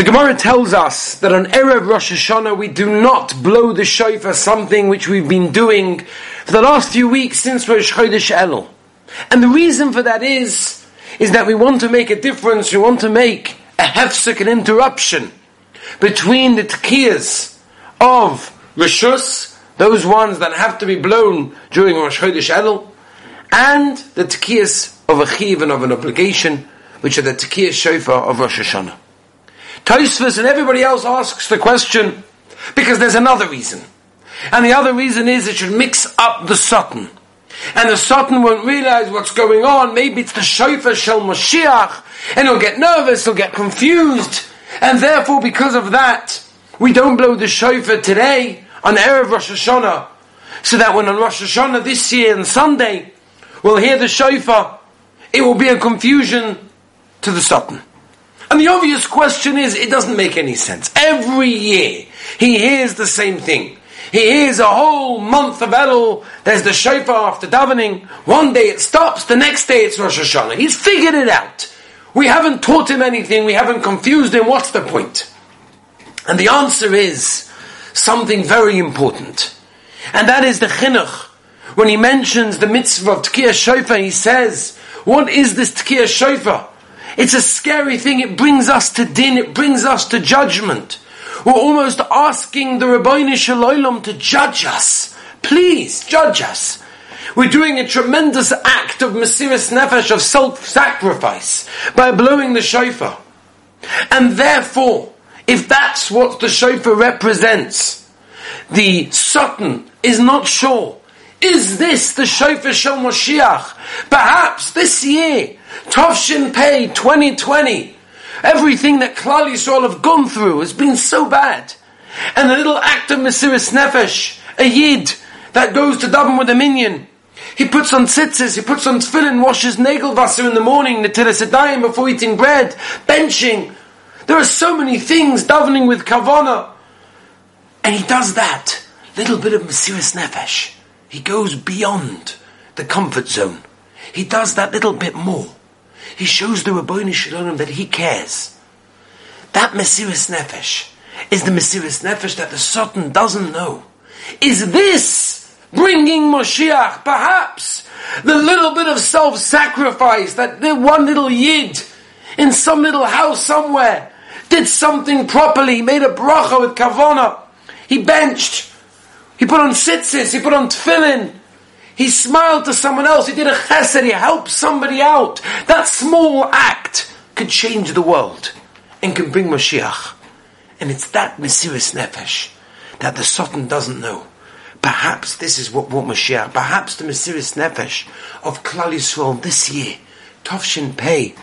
The Gemara tells us that on Erev Rosh Hashanah we do not blow the shofar, something which we've been doing for the last few weeks since Rosh Chodesh Elul. And the reason for that is, is that we want to make a difference, we want to make a hefsek, an interruption between the tkiyas of Rishus, those ones that have to be blown during Rosh Chodesh Elul, and the tkiyas of a chiyuv and of an obligation, which are the tkiyas shofar of Rosh Hashanah. Tosfos and everybody else asks the question because there's another reason. And the other reason is it should mix up the Satan. And the Satan won't realize what's going on. Maybe it's the Shofar Shel Mashiach. And he'll get nervous, he'll get confused. And therefore, because of that, we don't blow the Shofar today on Erev Rosh Hashanah. So that when on Rosh Hashanah this year and Sunday, we'll hear the Shofar, it will be a confusion to the Satan. And the obvious question is, it doesn't make any sense. Every year, he hears the same thing. He hears a whole month of Elul, there's the shofar after davening, one day it stops, the next day it's Rosh Hashanah. He's figured it out. We haven't taught him anything, we haven't confused him, what's the point? And the answer is something very important. And that is the chinuch. When he mentions the mitzvah of Tkiyah Shofar, he says, what is this Tkiyah Shofar? It's a scary thing. It brings us to din. It brings us to judgment. We're almost asking the Ribono Shel Olam to judge us. Please, judge us. We're doing a tremendous act of Mesiris Nefesh, of self-sacrifice, by blowing the shofar. And therefore, if that's what the shofar represents, the Satan is not sure. Is this the shofar Shel Moshiach? Perhaps this year, Tovshin Pei 2020, everything that Klal Yisrael have gone through has been so bad. And a little act of Mesiris Nefesh, a Yid that goes to daven with a minyan. He puts on tzitzis, he puts on tefillin, washes nagelwasser in the morning, Netilas Yadayim before eating bread, benching. There are so many things, davening with kavana. And he does that. Little bit of Mesiris Nefesh. He goes beyond the comfort zone. He does that little bit more. He shows the Ribono Shel Olam that he cares. That Mesiris Nefesh is the Mesiris Nefesh that the Satan doesn't know. Is this bringing Moshiach? Perhaps the little bit of self-sacrifice that the one little Yid in some little house somewhere did something properly, he made a bracha with kavana. He benched. He put on tzitzis. He put on tefillin. He smiled to someone else. He did a chesed. He helped somebody out. That small act could change the world and can bring Mashiach. And it's that Mesiris Nefesh that the Satan doesn't know. Perhaps this is what brought Mashiach. Perhaps the Mesiris Nefesh of Klal Yisrael this year, Tovshin Pei,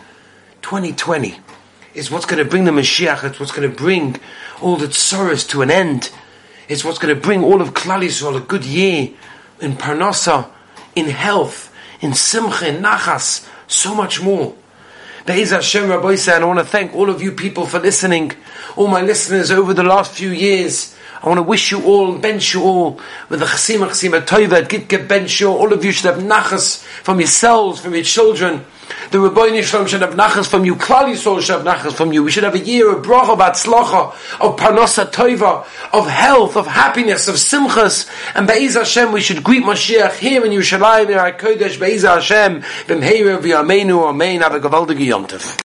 2020, is what's going to bring the Mashiach. It's what's going to bring all the sorrows to an end. It's what's going to bring all of Klal Yisrael a good year in parnasa, in health, in simcha, in nachas, so much more. Be'ez Hashem Rabbi and I want to thank all of you people for listening, all my listeners over the last few years. I want to wish you all, bench you all, with the chasima chasima toivet, gitke bench you, all of you should have nachas from yourselves, from your children. The Ribono Shel Olam should have nachas from you. Klal Yisrael should have nachas from you. We should have a year of bracha, of atzlacha, of parnasa toiva, of health, of happiness, of simchas. And Be'ez Hashem, we should greet Mashiach here in Yerushalayim, in our Kodesh, Be'ez Hashem, B'mheira v'yameinu, Amen, have a yontif.